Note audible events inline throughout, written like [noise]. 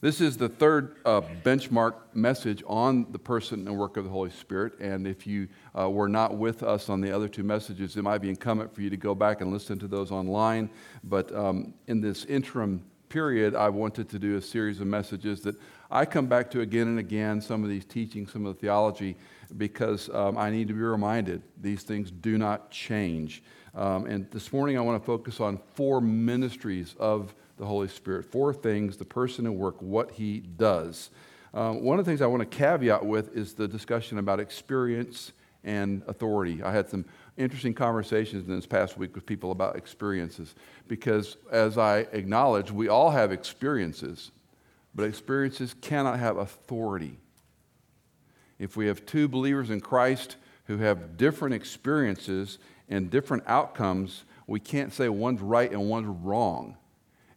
This is the third uh, benchmark message on the person and work of the Holy Spirit. And if you uh, were not with us on the other two messages, it might be incumbent for you to go back and listen to those online. But um, in this interim period, I wanted to do a series of messages that I come back to again and again, some of these teachings, some of the theology, because um, I need to be reminded these things do not change. Um, and this morning, I want to focus on four ministries of the Holy Spirit. Four things the person and work, what he does. Um, one of the things I want to caveat with is the discussion about experience and authority. I had some interesting conversations in this past week with people about experiences because, as I acknowledge, we all have experiences, but experiences cannot have authority. If we have two believers in Christ who have different experiences and different outcomes, we can't say one's right and one's wrong.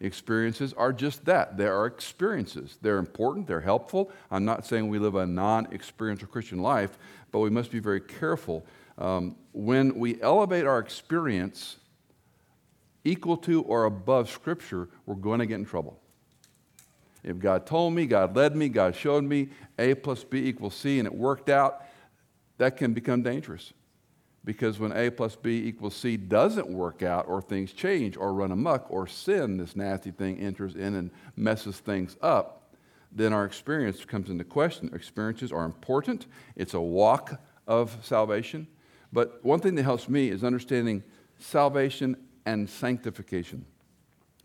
Experiences are just that. They are experiences. They're important, they're helpful. I'm not saying we live a non experiential Christian life, but we must be very careful. Um, when we elevate our experience equal to or above Scripture, we're going to get in trouble. If God told me, God led me, God showed me A plus B equals C, and it worked out, that can become dangerous. Because when A plus B equals C doesn't work out, or things change, or run amok, or sin, this nasty thing enters in and messes things up, then our experience comes into question. Experiences are important, it's a walk of salvation. But one thing that helps me is understanding salvation and sanctification.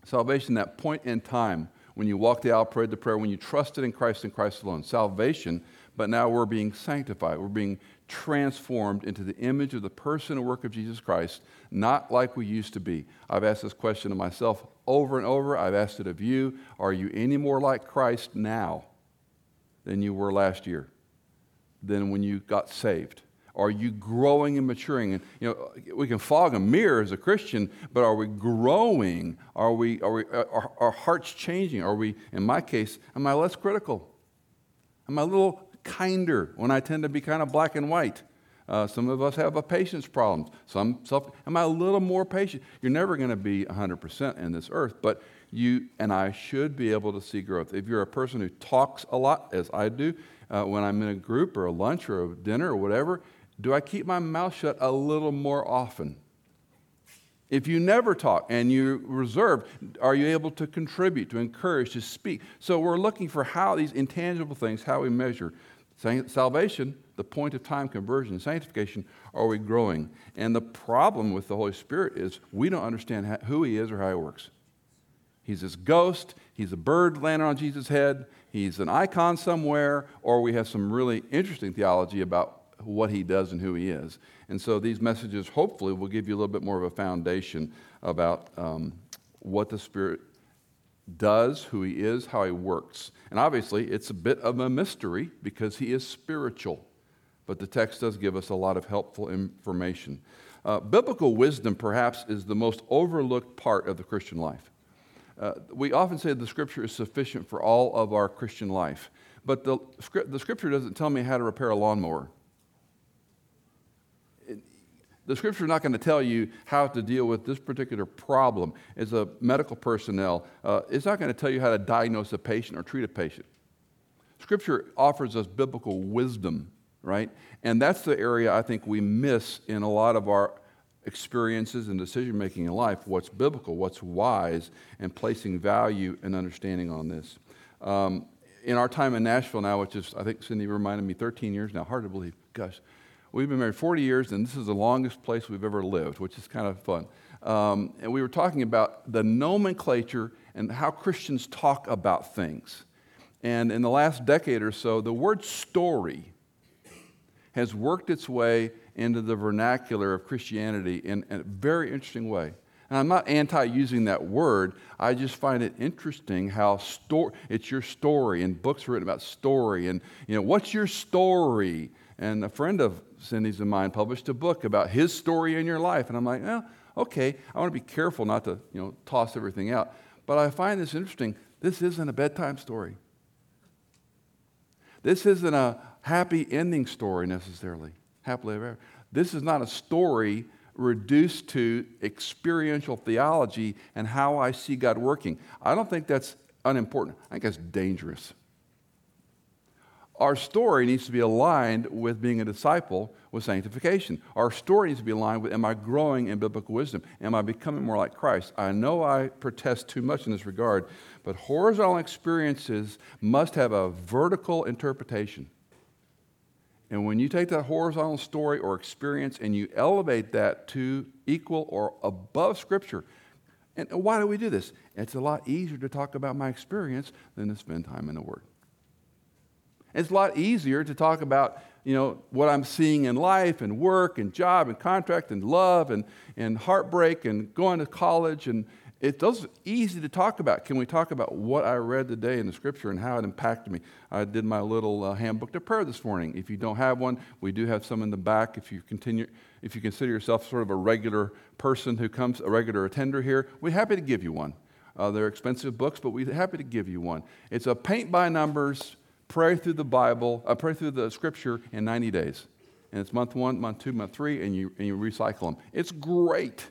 Salvation, that point in time when you walk the aisle, prayed the prayer, when you trusted in Christ and Christ alone. Salvation, but now we're being sanctified. We're being transformed into the image of the person and work of Jesus Christ, not like we used to be. I've asked this question of myself over and over. I've asked it of you. Are you any more like Christ now than you were last year, than when you got saved? Are you growing and maturing? And you know, we can fog a mirror as a Christian, but are we growing? Are we, are we, are our hearts changing? Are we, in my case, am I less critical? Am I a little kinder when I tend to be kind of black and white. Uh, some of us have a patience problem. Some self, am I a little more patient? You're never going to be 100% in this earth, but you and I should be able to see growth. If you're a person who talks a lot, as I do, uh, when I'm in a group or a lunch or a dinner or whatever, do I keep my mouth shut a little more often? If you never talk and you reserve, are you able to contribute, to encourage, to speak? So we're looking for how these intangible things, how we measure Salvation, the point of time conversion, sanctification, are we growing? And the problem with the Holy Spirit is we don't understand who He is or how He works. He's this ghost, He's a bird landing on Jesus' head, He's an icon somewhere, or we have some really interesting theology about what He does and who He is. And so these messages hopefully will give you a little bit more of a foundation about um, what the Spirit does, who he is, how he works. And obviously, it's a bit of a mystery because he is spiritual. But the text does give us a lot of helpful information. Uh, biblical wisdom, perhaps, is the most overlooked part of the Christian life. Uh, we often say the scripture is sufficient for all of our Christian life, but the, the scripture doesn't tell me how to repair a lawnmower the scripture is not going to tell you how to deal with this particular problem as a medical personnel. Uh, it's not going to tell you how to diagnose a patient or treat a patient. Scripture offers us biblical wisdom, right? And that's the area I think we miss in a lot of our experiences and decision making in life what's biblical, what's wise, and placing value and understanding on this. Um, in our time in Nashville now, which is, I think Cindy reminded me, 13 years now, hard to believe, gosh. We've been married 40 years, and this is the longest place we've ever lived, which is kind of fun. Um, and we were talking about the nomenclature and how Christians talk about things. And in the last decade or so, the word story has worked its way into the vernacular of Christianity in, in a very interesting way. And I'm not anti using that word. I just find it interesting how sto- it's your story, and books written about story. And, you know, what's your story? And a friend of Cindy's and mine published a book about his story in your life. And I'm like, well, okay, I want to be careful not to, you know, toss everything out. But I find this interesting. This isn't a bedtime story. This isn't a happy ending story necessarily, happily ever. This is not a story reduced to experiential theology and how I see God working. I don't think that's unimportant. I think that's dangerous. Our story needs to be aligned with being a disciple with sanctification. Our story needs to be aligned with Am I growing in biblical wisdom? Am I becoming more like Christ? I know I protest too much in this regard, but horizontal experiences must have a vertical interpretation. And when you take that horizontal story or experience and you elevate that to equal or above Scripture, and why do we do this? It's a lot easier to talk about my experience than to spend time in the Word. It's a lot easier to talk about, you know, what I'm seeing in life and work and job and contract and love and, and heartbreak and going to college and, it those easy to talk about. Can we talk about what I read today in the scripture and how it impacted me? I did my little uh, handbook to prayer this morning. If you don't have one, we do have some in the back. If you continue, if you consider yourself sort of a regular person who comes, a regular attender here, we're happy to give you one. Uh, they're expensive books, but we're happy to give you one. It's a paint by numbers, pray through the Bible, uh, pray through the scripture in 90 days. And it's month one, month two, month three, and you, and you recycle them. It's great.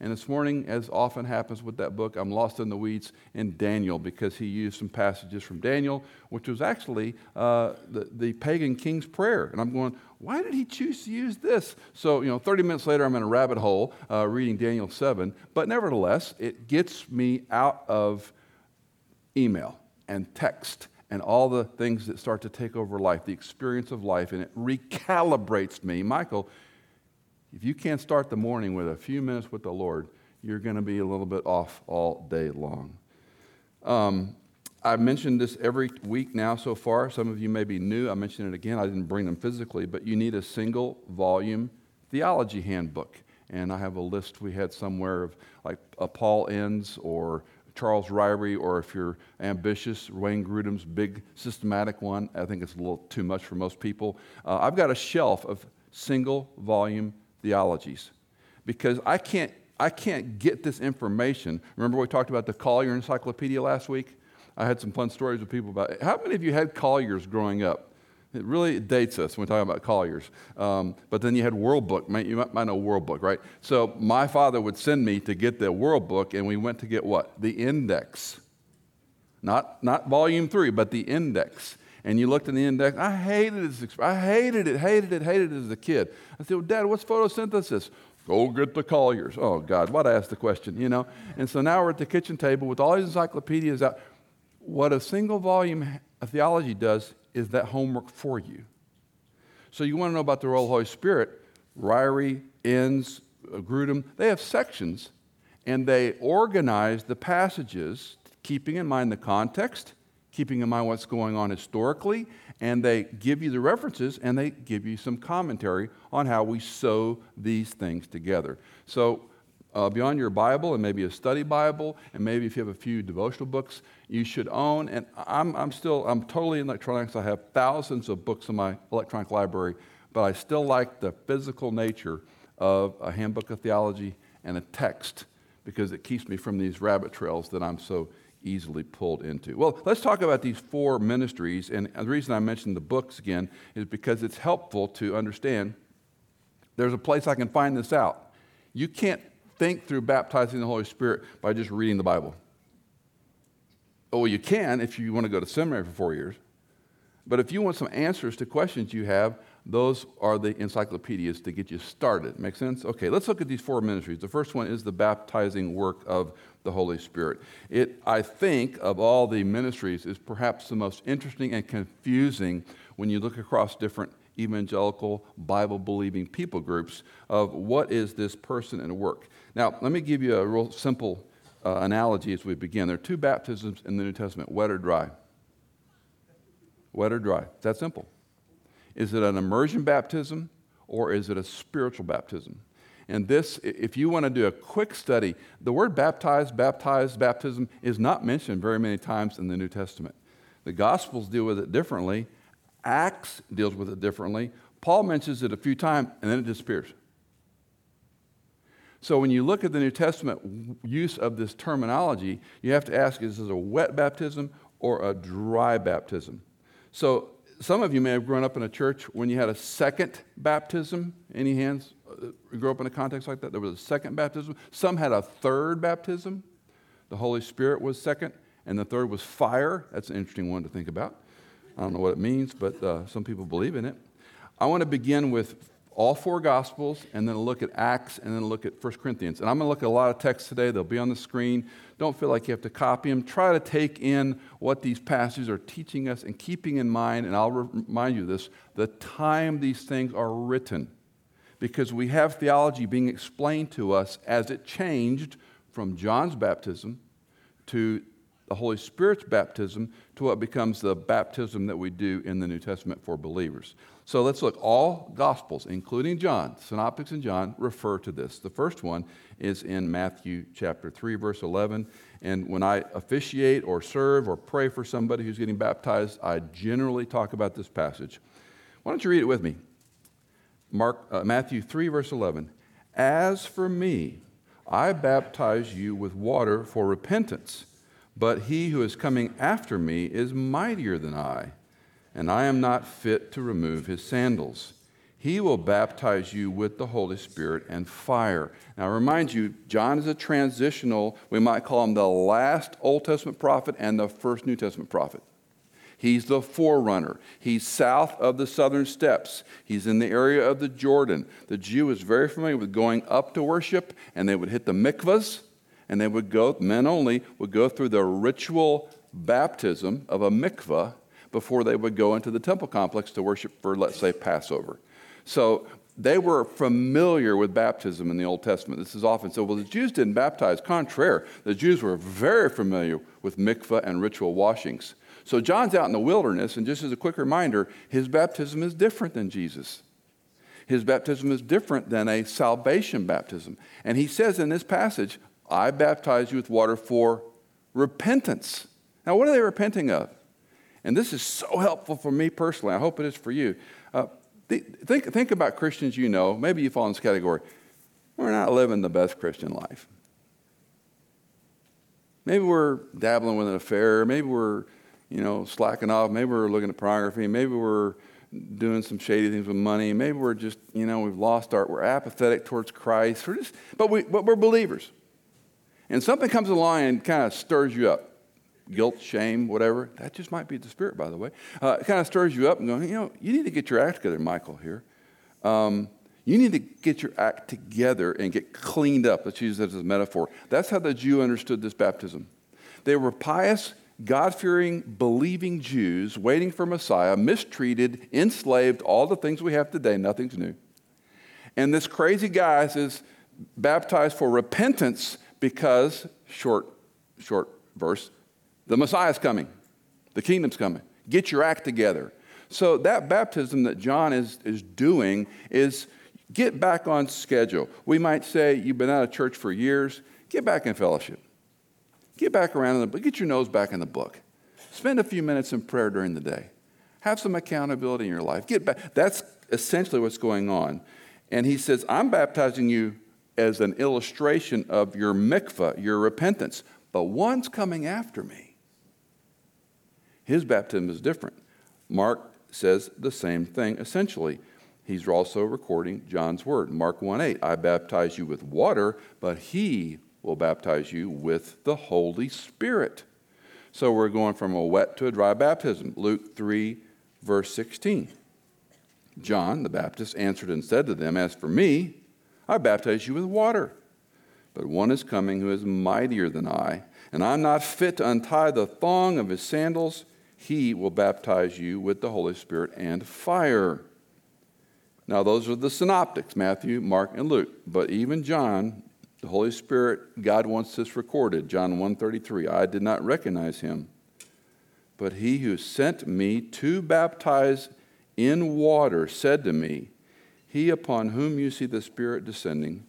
And this morning, as often happens with that book, I'm lost in the weeds in Daniel because he used some passages from Daniel, which was actually uh, the, the pagan king's prayer. And I'm going, why did he choose to use this? So, you know, 30 minutes later, I'm in a rabbit hole uh, reading Daniel 7. But nevertheless, it gets me out of email and text and all the things that start to take over life, the experience of life, and it recalibrates me. Michael, if you can't start the morning with a few minutes with the Lord, you're going to be a little bit off all day long. Um, I've mentioned this every week now so far. Some of you may be new. I mentioned it again. I didn't bring them physically, but you need a single volume theology handbook. And I have a list we had somewhere of like a Paul Enns or Charles Ryrie, or if you're ambitious, Wayne Grudem's big systematic one. I think it's a little too much for most people. Uh, I've got a shelf of single volume theologies because I can't, I can't get this information. Remember, we talked about the Collier Encyclopedia last week? I had some fun stories with people about it. How many of you had Colliers growing up? It really dates us when we're talking about Colliers. Um, but then you had World Book. You might, know World Book, right? So my father would send me to get the World Book, and we went to get what? The index. Not, not volume three, but the index and you looked in the index. I hated it. I hated it, hated it, hated it as a kid. I said, well, Dad, what's photosynthesis? Go get the Colliers. Oh, God, why'd I ask the question, you know? And so now we're at the kitchen table with all these encyclopedias out. What a single volume of theology does is that homework for you. So you want to know about the role of the Holy Spirit, Ryrie, Enns, uh, Grudem, they have sections, and they organize the passages, keeping in mind the context keeping in mind what's going on historically, and they give you the references and they give you some commentary on how we sew these things together. So, uh, beyond your Bible and maybe a study Bible, and maybe if you have a few devotional books, you should own. And I'm, I'm still, I'm totally in electronics. I have thousands of books in my electronic library, but I still like the physical nature of a handbook of theology and a text because it keeps me from these rabbit trails that I'm so easily pulled into. Well, let's talk about these four ministries. And the reason I mentioned the books again is because it's helpful to understand there's a place I can find this out. You can't think through baptizing the Holy Spirit by just reading the Bible. Oh, you can if you want to go to seminary for four years. But if you want some answers to questions you have, those are the encyclopedias to get you started. Make sense? Okay, let's look at these four ministries. The first one is the baptizing work of the Holy Spirit. It, I think, of all the ministries, is perhaps the most interesting and confusing when you look across different evangelical, Bible believing people groups of what is this person and work. Now, let me give you a real simple uh, analogy as we begin. There are two baptisms in the New Testament wet or dry. Wet or dry. It's that simple. Is it an immersion baptism or is it a spiritual baptism? And this, if you want to do a quick study, the word baptized, baptized, baptism is not mentioned very many times in the New Testament. The Gospels deal with it differently, Acts deals with it differently. Paul mentions it a few times and then it disappears. So when you look at the New Testament use of this terminology, you have to ask is this a wet baptism or a dry baptism? So some of you may have grown up in a church when you had a second baptism. Any hands? Uh, grew up in a context like that? There was a second baptism. Some had a third baptism. The Holy Spirit was second. And the third was fire. That's an interesting one to think about. I don't know what it means, but uh, some people believe in it. I want to begin with all four Gospels and then look at Acts and then look at 1 Corinthians. And I'm going to look at a lot of texts today. They'll be on the screen. Don't feel like you have to copy them. Try to take in what these passages are teaching us and keeping in mind, and I'll remind you this the time these things are written. Because we have theology being explained to us as it changed from John's baptism to the Holy Spirit's baptism to what becomes the baptism that we do in the New Testament for believers. So let's look. All Gospels, including John, Synoptics and John, refer to this. The first one is in Matthew chapter 3, verse 11. And when I officiate or serve or pray for somebody who's getting baptized, I generally talk about this passage. Why don't you read it with me? Mark, uh, Matthew 3, verse 11. As for me, I baptize you with water for repentance but he who is coming after me is mightier than I, and I am not fit to remove his sandals. He will baptize you with the Holy Spirit and fire. Now, I remind you, John is a transitional, we might call him the last Old Testament prophet and the first New Testament prophet. He's the forerunner. He's south of the southern steps. He's in the area of the Jordan. The Jew is very familiar with going up to worship, and they would hit the mikvahs and they would go, men only, would go through the ritual baptism of a mikvah before they would go into the temple complex to worship for, let's say, Passover. So they were familiar with baptism in the Old Testament. This is often so. Well, the Jews didn't baptize. Contraire, the Jews were very familiar with mikvah and ritual washings. So John's out in the wilderness, and just as a quick reminder, his baptism is different than Jesus. His baptism is different than a salvation baptism. And he says in this passage, I baptize you with water for repentance. Now, what are they repenting of? And this is so helpful for me personally. I hope it is for you. Uh, think, think about Christians you know. Maybe you fall in this category. We're not living the best Christian life. Maybe we're dabbling with an affair. Maybe we're, you know, slacking off. Maybe we're looking at pornography. Maybe we're doing some shady things with money. Maybe we're just, you know, we've lost our, we're apathetic towards Christ. We're just, but, we, but we're believers and something comes along and kind of stirs you up guilt, shame, whatever. That just might be the Spirit, by the way. Uh, it kind of stirs you up and going, you know, you need to get your act together, Michael, here. Um, you need to get your act together and get cleaned up. Let's use that as a metaphor. That's how the Jew understood this baptism. They were pious, God fearing, believing Jews waiting for Messiah, mistreated, enslaved, all the things we have today, nothing's new. And this crazy guy says, baptized for repentance because, short, short verse, the Messiah's coming, the kingdom's coming. Get your act together. So that baptism that John is, is doing is get back on schedule. We might say you've been out of church for years, get back in fellowship. Get back around in the book, get your nose back in the book. Spend a few minutes in prayer during the day. Have some accountability in your life. Get back. That's essentially what's going on. And he says, I'm baptizing you as an illustration of your mikvah, your repentance. But one's coming after me. His baptism is different. Mark says the same thing essentially. He's also recording John's word. Mark 1 8, I baptize you with water, but he will baptize you with the Holy Spirit. So we're going from a wet to a dry baptism. Luke 3, verse 16. John the Baptist answered and said to them, As for me, I baptize you with water. But one is coming who is mightier than I, and I'm not fit to untie the thong of his sandals. He will baptize you with the Holy Spirit and fire. Now, those are the synoptics Matthew, Mark, and Luke. But even John, the Holy Spirit, God wants this recorded. John 1:33. I did not recognize him. But he who sent me to baptize in water said to me, he upon whom you see the Spirit descending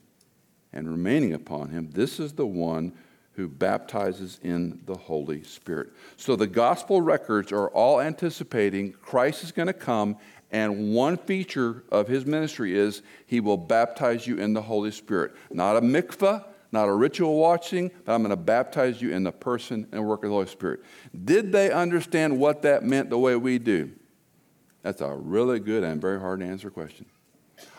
and remaining upon him, this is the one who baptizes in the Holy Spirit. So the gospel records are all anticipating Christ is going to come, and one feature of his ministry is he will baptize you in the Holy Spirit. Not a mikvah, not a ritual watching, but I'm going to baptize you in the person and work of the Holy Spirit. Did they understand what that meant the way we do? That's a really good and very hard to answer question.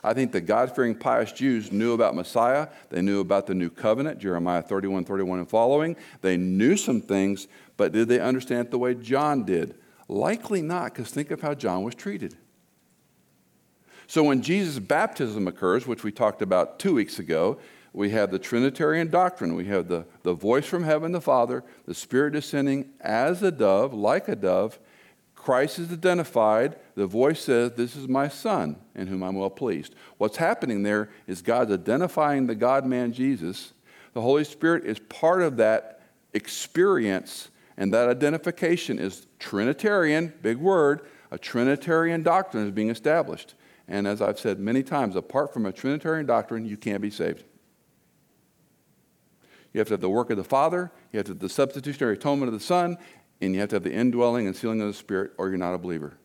I think the God fearing, pious Jews knew about Messiah. They knew about the new covenant, Jeremiah 31, 31 and following. They knew some things, But did they understand it the way John did? Likely not, because think of how John was treated. So when Jesus' baptism occurs, which we talked about two weeks ago, we have the Trinitarian doctrine. We have the, the voice from heaven, the Father, the Spirit descending as a dove, like a dove. Christ is identified. The voice says, This is my Son, in whom I'm well pleased. What's happening there is God's identifying the God man Jesus. The Holy Spirit is part of that experience, and that identification is Trinitarian, big word, a Trinitarian doctrine is being established. And as I've said many times, apart from a Trinitarian doctrine, you can't be saved. You have to have the work of the Father, you have to have the substitutionary atonement of the Son, and you have to have the indwelling and sealing of the Spirit, or you're not a believer.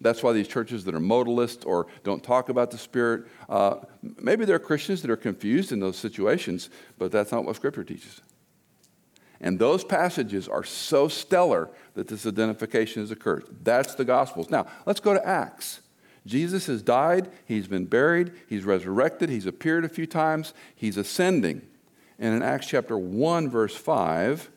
That's why these churches that are modalist or don't talk about the Spirit, uh, maybe there are Christians that are confused in those situations, but that's not what Scripture teaches. And those passages are so stellar that this identification has occurred. That's the Gospels. Now, let's go to Acts. Jesus has died, he's been buried, he's resurrected, he's appeared a few times, he's ascending. And in Acts chapter 1, verse 5,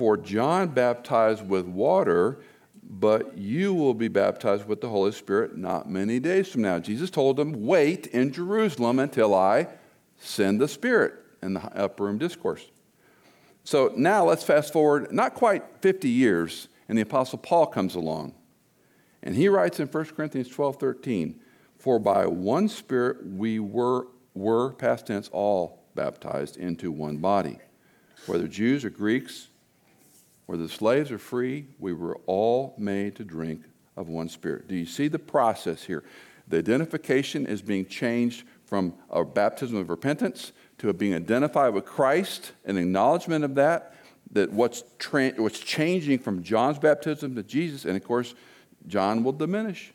for John baptized with water, but you will be baptized with the Holy Spirit not many days from now. Jesus told them, Wait in Jerusalem until I send the Spirit in the upper room discourse. So now let's fast forward not quite 50 years, and the Apostle Paul comes along. And he writes in 1 Corinthians 12 13, For by one Spirit we were, were past tense, all baptized into one body. Whether Jews or Greeks, whether slaves or free, we were all made to drink of one spirit. Do you see the process here? The identification is being changed from a baptism of repentance to being identified with Christ, an acknowledgement of that, that what's, tra- what's changing from John's baptism to Jesus, and of course, John will diminish.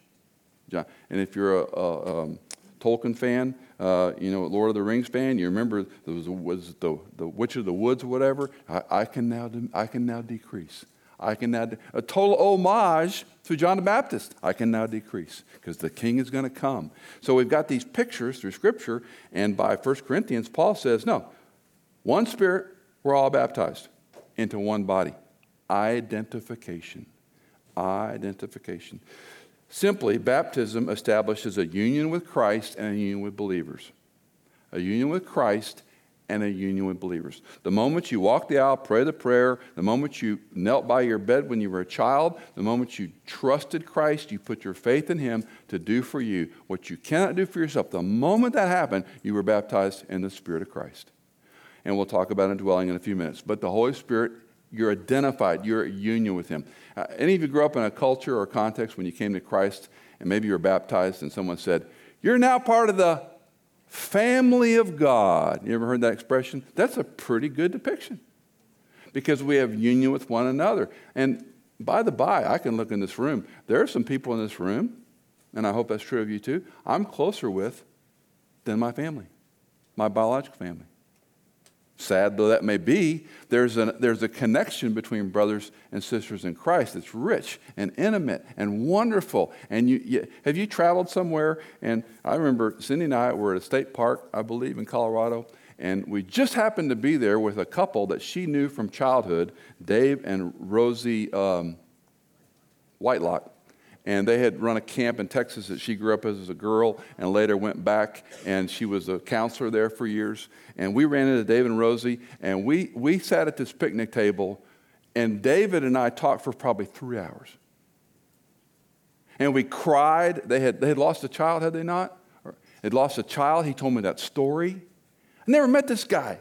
John, and if you're a, a um, Tolkien fan, uh, you know, Lord of the Rings fan, you remember there was, was the, the Witch of the Woods or whatever. I, I, can now, I can now decrease. I can now, de- a total homage to John the Baptist. I can now decrease because the king is going to come. So we've got these pictures through Scripture, and by 1 Corinthians, Paul says, no, one spirit, we're all baptized into one body. Identification. Identification. Simply, baptism establishes a union with Christ and a union with believers. A union with Christ and a union with believers. The moment you walk the aisle, pray the prayer, the moment you knelt by your bed when you were a child, the moment you trusted Christ, you put your faith in Him to do for you what you cannot do for yourself. The moment that happened, you were baptized in the Spirit of Christ. And we'll talk about indwelling in a few minutes. But the Holy Spirit you're identified, you're at union with Him. Uh, any of you grew up in a culture or context when you came to Christ and maybe you were baptized and someone said, You're now part of the family of God. You ever heard that expression? That's a pretty good depiction because we have union with one another. And by the by, I can look in this room. There are some people in this room, and I hope that's true of you too, I'm closer with than my family, my biological family. Sad though that may be, there's a, there's a connection between brothers and sisters in Christ that's rich and intimate and wonderful. And you, you, have you traveled somewhere? And I remember Cindy and I were at a state park, I believe, in Colorado, and we just happened to be there with a couple that she knew from childhood, Dave and Rosie um, Whitelock and they had run a camp in Texas that she grew up as a girl and later went back and she was a counselor there for years. And we ran into David and Rosie and we, we sat at this picnic table and David and I talked for probably three hours. And we cried. They had, they had lost a child, had they not? They'd lost a child. He told me that story. I never met this guy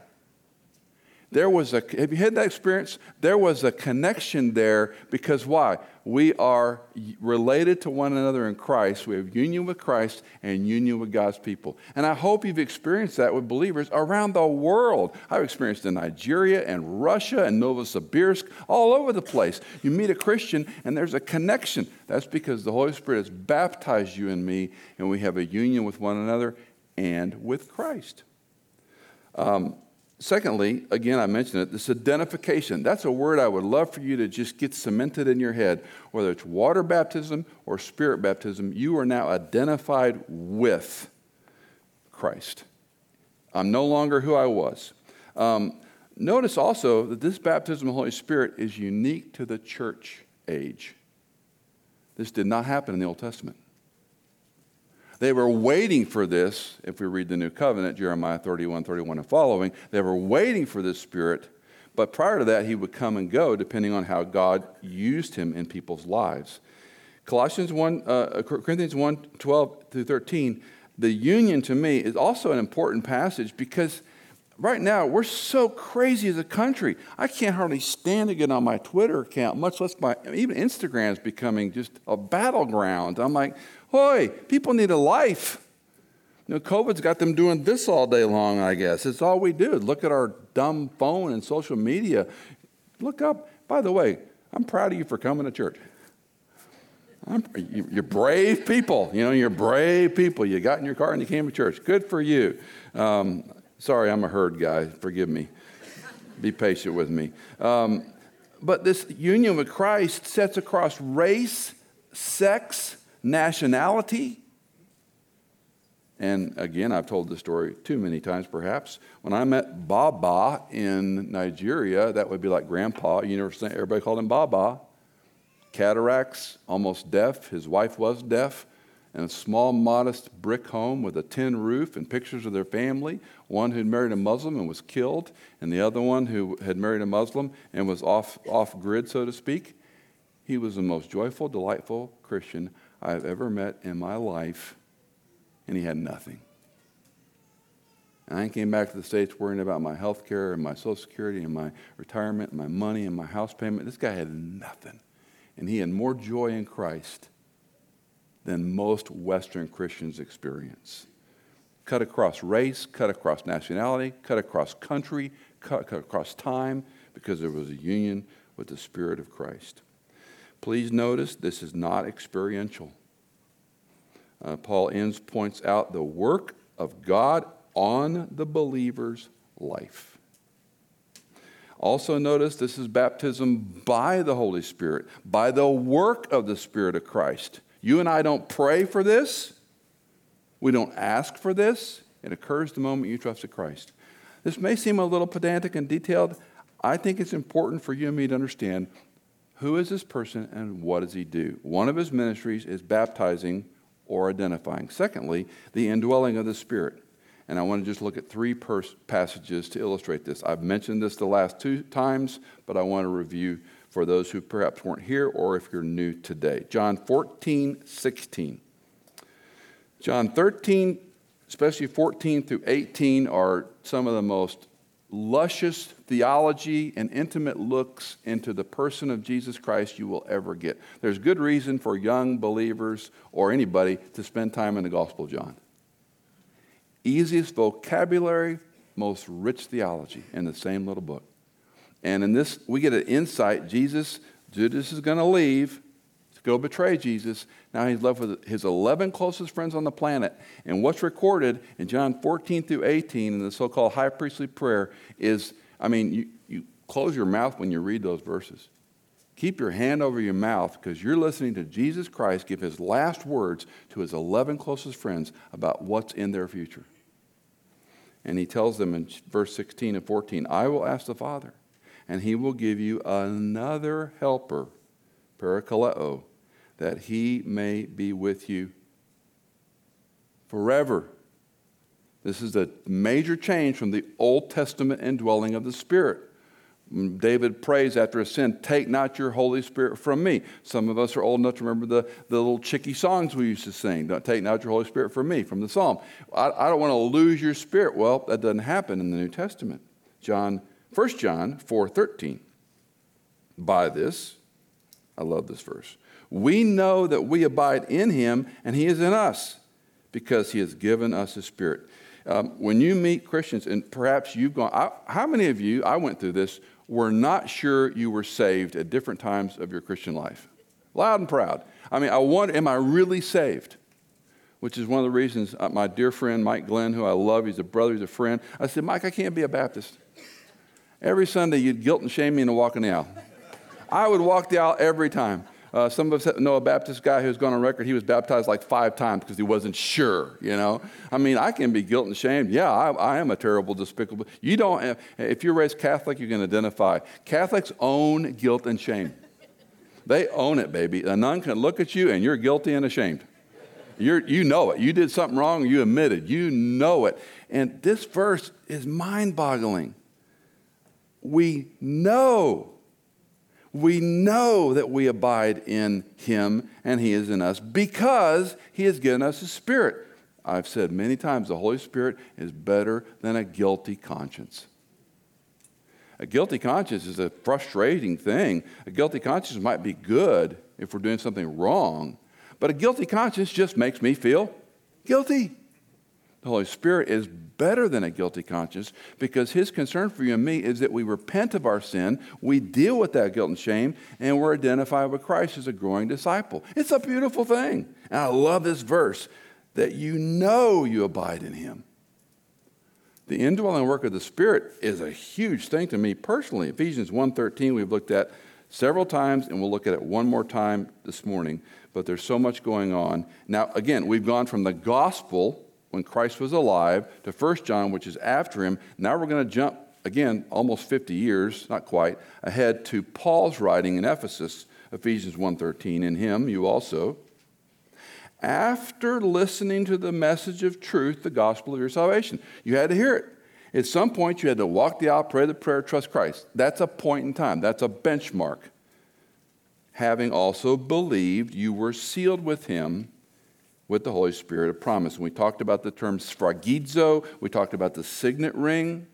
there was a, have you had that experience? There was a connection there because why? We are related to one another in Christ. We have union with Christ and union with God's people. And I hope you've experienced that with believers around the world. I've experienced in Nigeria and Russia and Novosibirsk, all over the place. You meet a Christian and there's a connection. That's because the Holy Spirit has baptized you and me, and we have a union with one another and with Christ. Um, Secondly, again, I mentioned it, this identification. That's a word I would love for you to just get cemented in your head. Whether it's water baptism or spirit baptism, you are now identified with Christ. I'm no longer who I was. Um, Notice also that this baptism of the Holy Spirit is unique to the church age. This did not happen in the Old Testament. They were waiting for this, if we read the New Covenant, Jeremiah 31, 31 and following, they were waiting for this Spirit, but prior to that, he would come and go depending on how God used him in people's lives. Colossians 1, uh, Corinthians 1, 12 through 13, the union to me is also an important passage because right now we're so crazy as a country. I can't hardly stand to get on my Twitter account, much less my even Instagram is becoming just a battleground. I'm like, boy, people need a life. You know, COVID's got them doing this all day long, I guess. It's all we do. Look at our dumb phone and social media. Look up. By the way, I'm proud of you for coming to church. I'm, you're brave people. You know, you're brave people. You got in your car and you came to church. Good for you. Um, sorry, I'm a herd guy. Forgive me. Be patient with me. Um, but this union with Christ sets across race, sex, nationality. And again, I've told this story too many times perhaps. When I met Baba in Nigeria, that would be like grandpa. You know, everybody called him Baba cataracts, almost deaf. His wife was deaf. And a small, modest brick home with a tin roof and pictures of their family. One who had married a Muslim and was killed, and the other one who had married a Muslim and was off, off grid, so to speak. He was the most joyful, delightful Christian I've ever met in my life, and he had nothing. And I came back to the States worrying about my health care and my Social Security and my retirement and my money and my house payment. This guy had nothing and he had more joy in Christ than most Western Christians experience. Cut across race, cut across nationality, cut across country, cut, cut across time, because there was a union with the Spirit of Christ. Please notice this is not experiential. Uh, Paul Enns points out the work of God on the believer's life. Also, notice this is baptism by the Holy Spirit, by the work of the Spirit of Christ. You and I don't pray for this, we don't ask for this. It occurs the moment you trusted Christ. This may seem a little pedantic and detailed. I think it's important for you and me to understand who is this person and what does he do. One of his ministries is baptizing or identifying. Secondly, the indwelling of the Spirit. And I want to just look at three pers- passages to illustrate this. I've mentioned this the last two times, but I want to review for those who perhaps weren't here or if you're new today. John 14, 16. John 13, especially 14 through 18, are some of the most luscious theology and intimate looks into the person of Jesus Christ you will ever get. There's good reason for young believers or anybody to spend time in the Gospel of John easiest vocabulary, most rich theology in the same little book. And in this, we get an insight. Jesus, Judas is going to leave go betray Jesus. Now he's left with his 11 closest friends on the planet. And what's recorded in John 14 through 18 in the so called high priestly prayer is I mean, you, you close your mouth when you read those verses. Keep your hand over your mouth because you're listening to Jesus Christ give his last words to his 11 closest friends about what's in their future. And he tells them in verse 16 and 14, I will ask the Father, and he will give you another helper, parakaleo, that he may be with you forever. This is a major change from the Old Testament indwelling of the Spirit. David prays after a sin, Take not your Holy Spirit from me. Some of us are old enough to remember the, the little chicky songs we used to sing. Don't take not your Holy Spirit from me, from the Psalm. I, I don't want to lose your spirit. Well, that doesn't happen in the New Testament. John, 1 John 4 13. By this, I love this verse. We know that we abide in him and he is in us because he has given us his spirit. Um, when you meet Christians, and perhaps you've gone, I, how many of you, I went through this, were not sure you were saved at different times of your Christian life? Loud and proud. I mean, I wonder, am I really saved? Which is one of the reasons uh, my dear friend Mike Glenn, who I love, he's a brother, he's a friend. I said, Mike, I can't be a Baptist. Every Sunday, you'd guilt and shame me into walking the aisle. I would walk the aisle every time. Uh, some of us know a Baptist guy who's gone on record, he was baptized like five times because he wasn't sure, you know? I mean, I can be guilt and shame. Yeah, I, I am a terrible, despicable. You don't, if you're raised Catholic, you can identify. Catholics own guilt and shame. They own it, baby. A nun can look at you and you're guilty and ashamed. You're, you know it. You did something wrong, you admit it. You know it. And this verse is mind boggling. We know we know that we abide in him and he is in us because he has given us his spirit. I've said many times the Holy Spirit is better than a guilty conscience. A guilty conscience is a frustrating thing. A guilty conscience might be good if we're doing something wrong, but a guilty conscience just makes me feel guilty. The Holy Spirit is better than a guilty conscience because his concern for you and me is that we repent of our sin, we deal with that guilt and shame, and we're identified with Christ as a growing disciple. It's a beautiful thing. And I love this verse that you know you abide in him. The indwelling work of the Spirit is a huge thing to me personally. Ephesians 1:13 we've looked at several times and we'll look at it one more time this morning, but there's so much going on. Now again, we've gone from the gospel when Christ was alive to 1 John, which is after him. Now we're going to jump again almost 50 years, not quite, ahead to Paul's writing in Ephesus, Ephesians 1:13. In him you also after listening to the message of truth, the gospel of your salvation. You had to hear it. At some point, you had to walk the aisle, pray the prayer, trust Christ. That's a point in time, that's a benchmark. Having also believed, you were sealed with him with the Holy Spirit of promise. And we talked about the term sphragizo, we talked about the signet ring,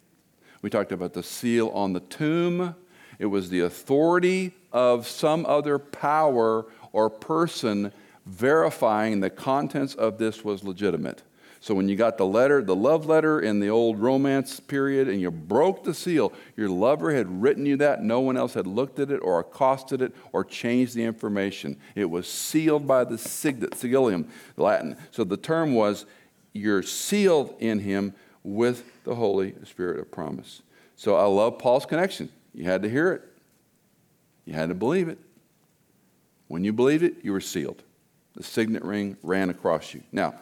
we talked about the seal on the tomb. It was the authority of some other power or person verifying the contents of this was legitimate. So when you got the letter, the love letter in the old romance period, and you broke the seal, your lover had written you that. No one else had looked at it or accosted it or changed the information. It was sealed by the signet, sigillium, Latin. So the term was you're sealed in him with the Holy Spirit of promise. So I love Paul's connection. You had to hear it, you had to believe it. When you believed it, you were sealed. The signet ring ran across you. Now,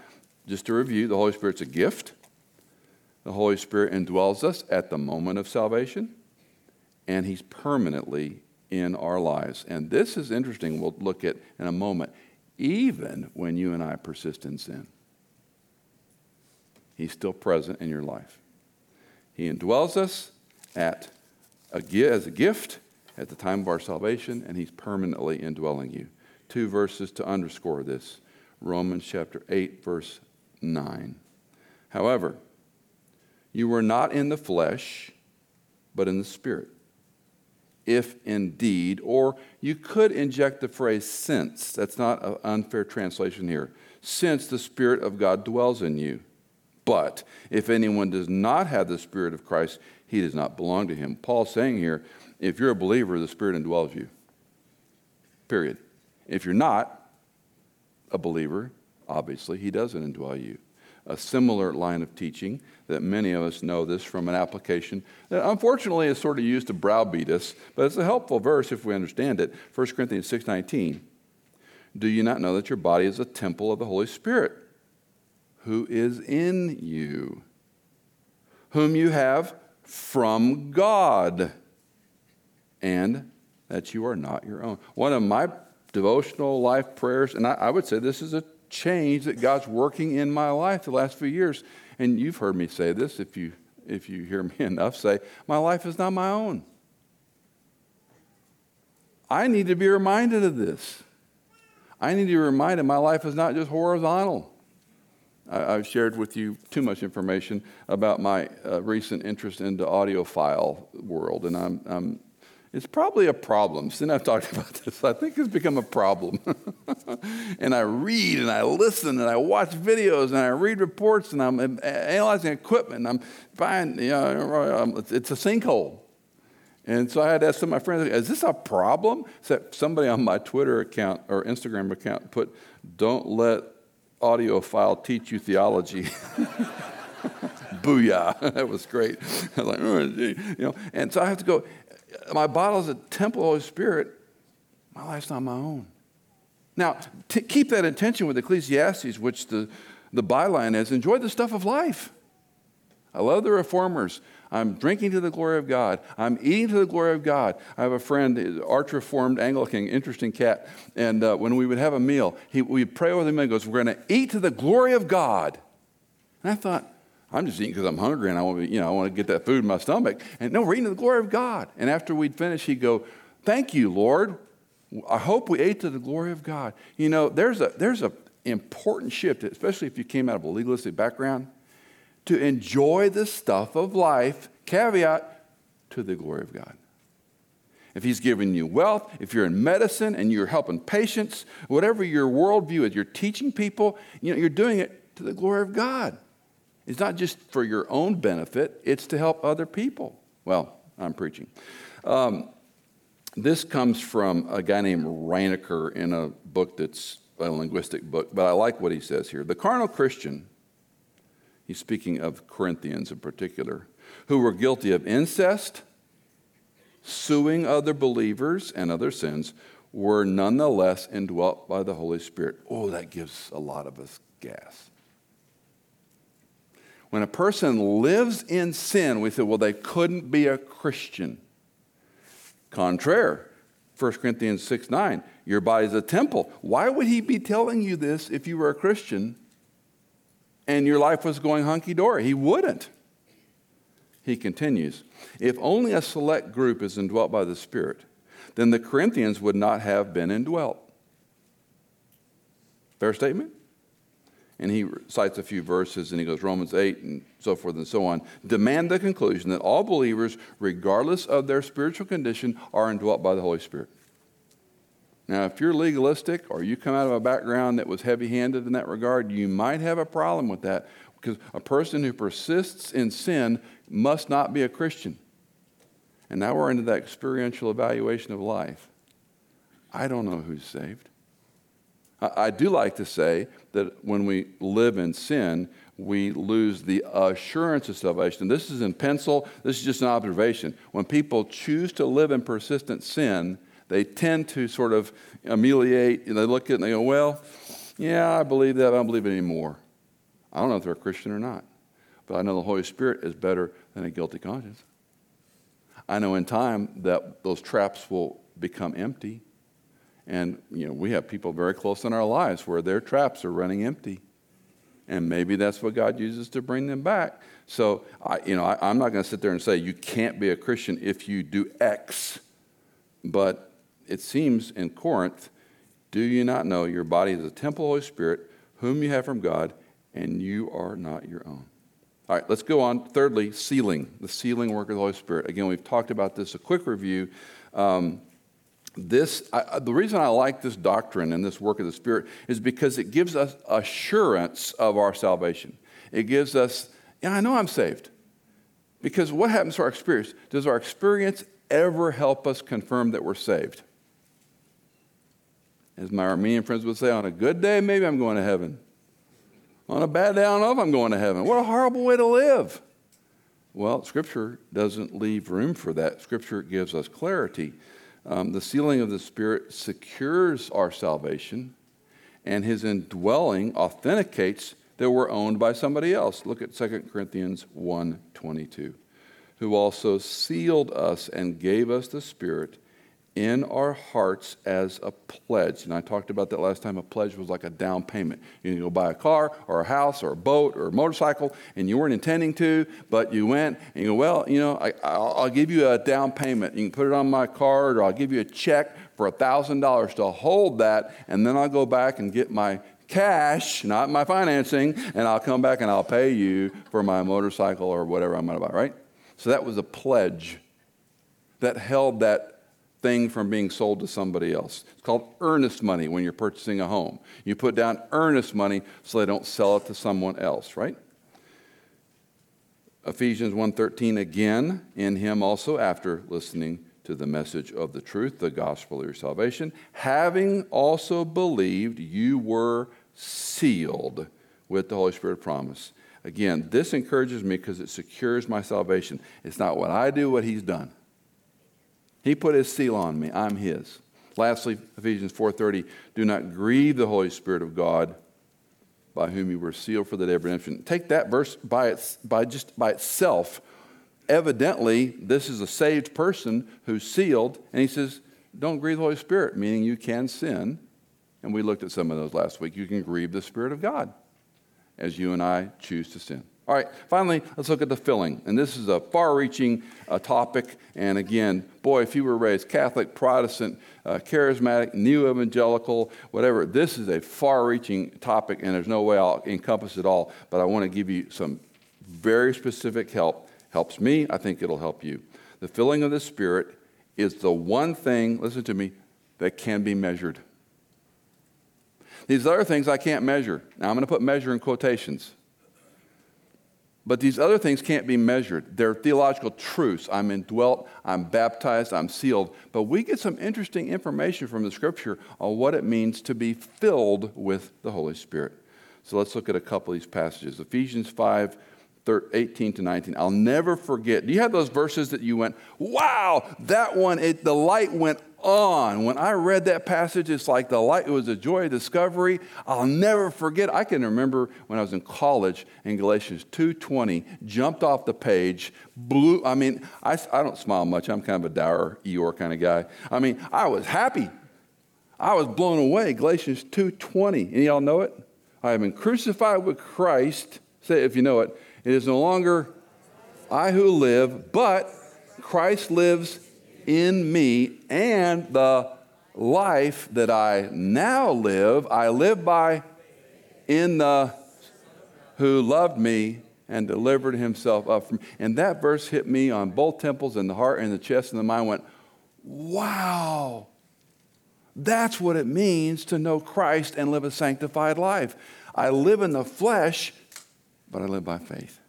just to review, the Holy Spirit's a gift. The Holy Spirit indwells us at the moment of salvation, and He's permanently in our lives. And this is interesting, we'll look at in a moment, even when you and I persist in sin. He's still present in your life. He indwells us at a, as a gift at the time of our salvation, and He's permanently indwelling you. Two verses to underscore this Romans chapter 8, verse 9. However, you were not in the flesh, but in the spirit. If indeed, or you could inject the phrase since, that's not an unfair translation here, since the Spirit of God dwells in you. But if anyone does not have the Spirit of Christ, he does not belong to him. Paul's saying here, if you're a believer, the Spirit indwells you. Period. If you're not a believer, obviously, he doesn't indwell you. A similar line of teaching that many of us know this from an application that unfortunately is sort of used to browbeat us, but it's a helpful verse if we understand it. 1 Corinthians 6:19. Do you not know that your body is a temple of the Holy Spirit, who is in you, whom you have from God, and that you are not your own? One of my devotional life prayers, and I, I would say this is a change that God's working in my life the last few years. And you've heard me say this if you, if you hear me [laughs] enough say, my life is not my own. I need to be reminded of this. I need to be reminded my life is not just horizontal. I, have shared with you too much information about my uh, recent interest in the audiophile world, and I'm, I'm it's probably a problem. Since I've [laughs] talked about this, I think it's become a problem. [laughs] and I read and I listen and I watch videos and I read reports and I'm analyzing equipment and I'm finding, you know, um, it's a sinkhole. And so I had to ask some of my friends, is this a problem? So somebody on my Twitter account or Instagram account put, don't let audiophile teach you theology. [laughs] Booyah. that was great. I was like, oh, you know, and so I have to go, my bottle is a temple of the Spirit. My life's not my own. Now, to keep that intention with Ecclesiastes, which the, the byline is enjoy the stuff of life. I love the reformers. I'm drinking to the glory of God. I'm eating to the glory of God. I have a friend, arch reformed Anglican, interesting cat. And uh, when we would have a meal, he, we'd pray with him and goes, We're going to eat to the glory of God. And I thought, I'm just eating because I'm hungry and I want to, you know, I want to get that food in my stomach. And no, we're eating to the glory of God. And after we'd finish, he'd go, Thank you, Lord. I hope we ate to the glory of God. You know, there's a there's a important shift, especially if you came out of a legalistic background to enjoy the stuff of life, caveat, to the glory of God. If He's giving you wealth, if you're in medicine and you're helping patients, whatever your worldview is, you're teaching people, you know, you're doing it to the glory of God. It's not just for your own benefit, it's to help other people. Well, I'm preaching. Um, this comes from a guy named Rienecker in a book that's a linguistic book, but I like what he says here. The carnal Christian He's speaking of Corinthians in particular, who were guilty of incest, suing other believers, and other sins, were nonetheless indwelt by the Holy Spirit. Oh, that gives a lot of us gas. When a person lives in sin, we say, well, they couldn't be a Christian. Contraire, 1 Corinthians 6 9, your body is a temple. Why would he be telling you this if you were a Christian and your life was going hunky dory. He wouldn't. He continues If only a select group is indwelt by the Spirit, then the Corinthians would not have been indwelt. Fair statement? And he cites a few verses and he goes, Romans 8 and so forth and so on, demand the conclusion that all believers, regardless of their spiritual condition, are indwelt by the Holy Spirit. Now, if you're legalistic or you come out of a background that was heavy handed in that regard, you might have a problem with that because a person who persists in sin must not be a Christian. And now we're into that experiential evaluation of life. I don't know who's saved. I, do like to say that when we live in sin, we lose the assurance of salvation. This is in pencil, this is just an observation. When people choose to live in persistent sin, they tend to sort of ameliorate and they look at it and they go, well, yeah, I believe that, I don't believe it anymore. I don't know if they're a Christian or not, but I know the Holy Spirit is better than a guilty conscience. I know in time that those traps will become empty. And, you know, we have people very close in our lives where their traps are running empty. And maybe that's what God uses to bring them back. So, I, you know, I, I'm not going to sit there and say you can't be a Christian if you do X. But it seems in Corinth, do you not know your body is a temple of the Holy Spirit, whom you have from God, and you are not your own? All right, let's go on. Thirdly, sealing, the sealing work of the Holy Spirit. Again, we've talked about this, a quick review. Um, this, I, the reason I like this doctrine and this work of the Spirit is because it gives us assurance of our salvation. It gives us, yeah, I know I'm saved. Because what happens to our experience? Does our experience ever help us confirm that we're saved? As my Arminian friends would say, on a good day, maybe I'm going to heaven. On a bad day, I don't know if I'm going to heaven. What a horrible way to live. Well, Scripture doesn't leave room for that. Scripture gives us clarity. Um, the sealing of the Spirit secures our salvation, and His indwelling authenticates that we're owned by somebody else. Look at 2 Corinthians 1:22, who also sealed us and gave us the Spirit in our hearts as a pledge. And I talked about that last time. A pledge was like a down payment. You go buy a car or a house or a boat or a motorcycle, and you weren't intending to, but you went and you go, well, you know, I, will give you a down payment. You can put it on my card, or I'll give you a check for $1,000 to hold that, and then I'll go back and get my cash, not my financing, and I'll come back and I'll pay you for my motorcycle or whatever I'm going to buy, right? So that was a pledge that held that thing from being sold to somebody else. It's called earnest money when you're purchasing a home. You put down earnest money so they don't sell it to someone else, right? Ephesians 1:13 again, in him also after listening to the message of the truth, the gospel of your salvation, having also believed you were sealed with the Holy Spirit of promise. Again, this encourages me because it secures my salvation. It's not what I do, what he's done. He put his seal on me. I'm his. Lastly, Ephesians 4:30, do not grieve the Holy Spirit of God by whom you were sealed for the day of redemption. Take that verse by, its, by just by itself. Evidently, this is a saved person who's sealed, and he says, don't grieve the Holy Spirit, meaning you can sin. And we looked at some of those last week. You can grieve the Spirit of God as you and I choose to sin. All right, finally, let's look at the filling. And this is a far reaching uh, topic. And again, boy, if you were raised Catholic, Protestant, uh, charismatic, new evangelical, whatever, this is a far reaching topic, and there's no way I'll encompass it all. But I want to give you some very specific help. Helps me, I think it'll help you. The filling of the Spirit is the one thing, listen to me, that can be measured. These other things I can't measure. Now I'm going to put measure in quotations. But these other things can't be measured. They're theological truths. I'm indwelt, I'm baptized, I'm sealed. But we get some interesting information from the scripture on what it means to be filled with the Holy Spirit. So let's look at a couple of these passages. Ephesians 5 18 to 19. I'll never forget. Do you have those verses that you went, wow, that one, it, the light went on. When I read that passage, it's like the light, it was a joy of discovery. I'll never forget. I can remember when I was in college in Galatians 2.20, jumped off the page, blew, I mean, I, I don't smile much. I'm kind of a dour Eeyore kind of guy. I mean, I was happy. I was blown away. Galatians 2.20. Any y'all know it? I have been crucified with Christ. Say if you know it. It is no longer I who live, but Christ lives in me, and the life that I now live, I live by in the who loved me and delivered himself up from and that verse hit me on both temples and the heart and the chest and the mind went wow. That's what it means to know christ and live a sanctified life. I live in the flesh but i live by faith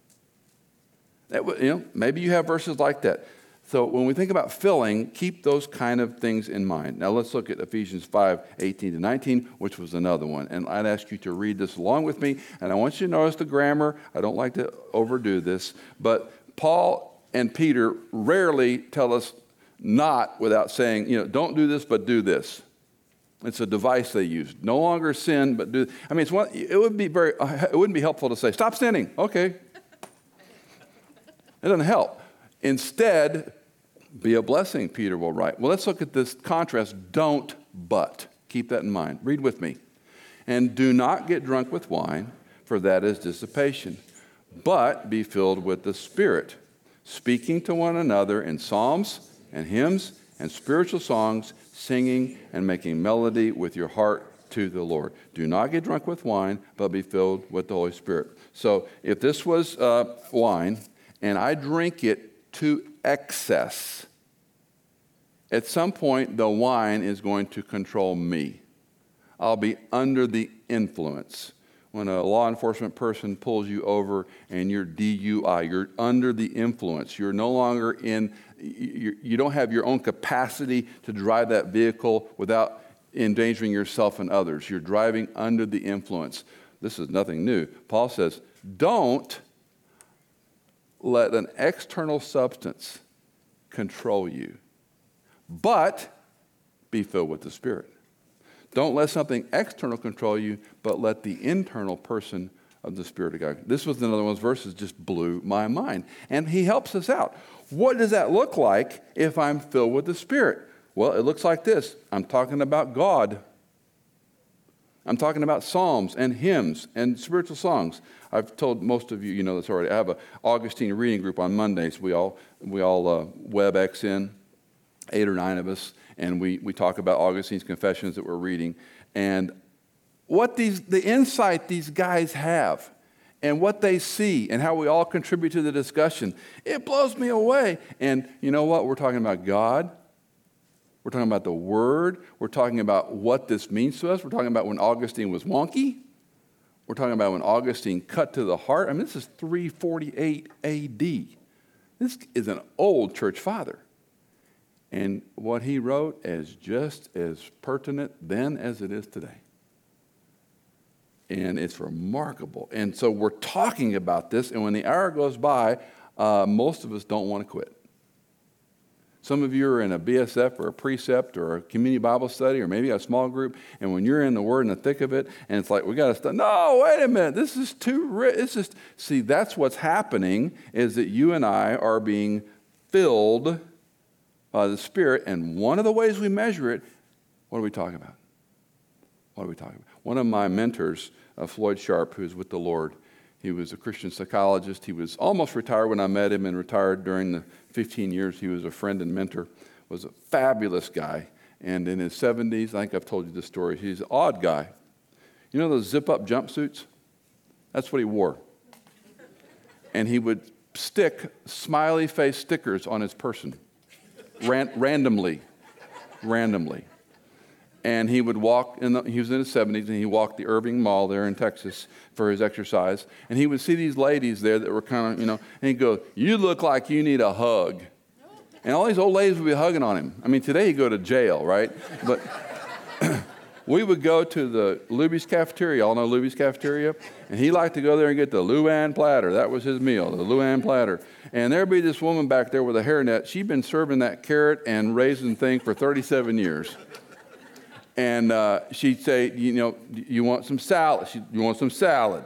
that, you know maybe you have verses like that so when we think about filling, keep those kind of things in mind. Now let's look at Ephesians 5 18 to 19, which was another one. And I'd ask you to read this along with me. And I want you to notice the grammar. I don't like to overdo this, but Paul and Peter rarely tell us not without saying, you know, don't do this, but do this. It's a device they use. No longer sin, but do. I mean, it's one, it would be very. It wouldn't be helpful to say, "Stop sinning." Okay, it doesn't help. Instead, be a blessing, Peter will write. Well, let's look at this contrast. Don't but. Keep that in mind. Read with me. And do not get drunk with wine, for that is dissipation, but be filled with the Spirit, speaking to one another in psalms and hymns and spiritual songs, singing and making melody with your heart to the Lord. Do not get drunk with wine, but be filled with the Holy Spirit. So if this was uh, wine and I drink it to excess. At some point, the wine is going to control me. I'll be under the influence. When a law enforcement person pulls you over and you're DUI, you're under the influence. You're no longer in, you don't have your own capacity to drive that vehicle without endangering yourself and others. You're driving under the influence. This is nothing new. Paul says, don't let an external substance control you, but be filled with the Spirit. Don't let something external control you, but let the internal person of the Spirit of God. This was another one of those verses just blew my mind. And he helps us out. What does that look like if I'm filled with the Spirit? Well, it looks like this I'm talking about God. I'm talking about psalms and hymns and spiritual songs. I've told most of you, you know this already. I have an Augustine reading group on Mondays. We all, we all uh, WebEx in, eight or nine of us, and we, we talk about Augustine's confessions that we're reading. And what these, the insight these guys have and what they see and how we all contribute to the discussion, it blows me away. And you know what? We're talking about God. We're talking about the Word. We're talking about what this means to us. We're talking about when Augustine was wonky. We're talking about when Augustine cut to the heart. I mean, this is 348 AD. This is an old church father. And what he wrote is just as pertinent then as it is today. And it's remarkable. And so we're talking about this, and when the hour goes by, uh, most of us don't want to quit. Some of you are in a BSF or a precept or a community Bible study or maybe a small group, and when you're in the Word in the thick of it, and it's like, we got to stop. No, wait a minute. This is too rich. It's just, see, that's what's happening is that you and I are being filled by the Spirit, and one of the ways we measure it, what are we talking about? What are we talking about? One of my mentors, uh, Floyd Sharp, who's with the Lord, he was a Christian psychologist. He was almost retired when I met him and retired during the 15 years he was a friend and mentor. Was a fabulous guy. And in his 70s, I think I've told you this story, he's an odd guy. You know those zip up jumpsuits? That's what he wore. And he would stick smiley face stickers on his person ran- randomly. Randomly. And he would walk in the, he was in his 70s and he walked the irving mall there in texas for his exercise. And he would see these ladies there that were kind of you know and he'd go you look like you need a hug. And all these old ladies would be hugging on him. I mean today he'd go to jail right? But we would go to the luby's cafeteria all know luby's cafeteria and he liked to go there and get the luann platter that was his meal the luann platter and there'd be this woman back there with a hairnet she'd been serving that carrot and raisin thing for 37 years and uh, she'd say, you know, you want some salad? She, you want some salad?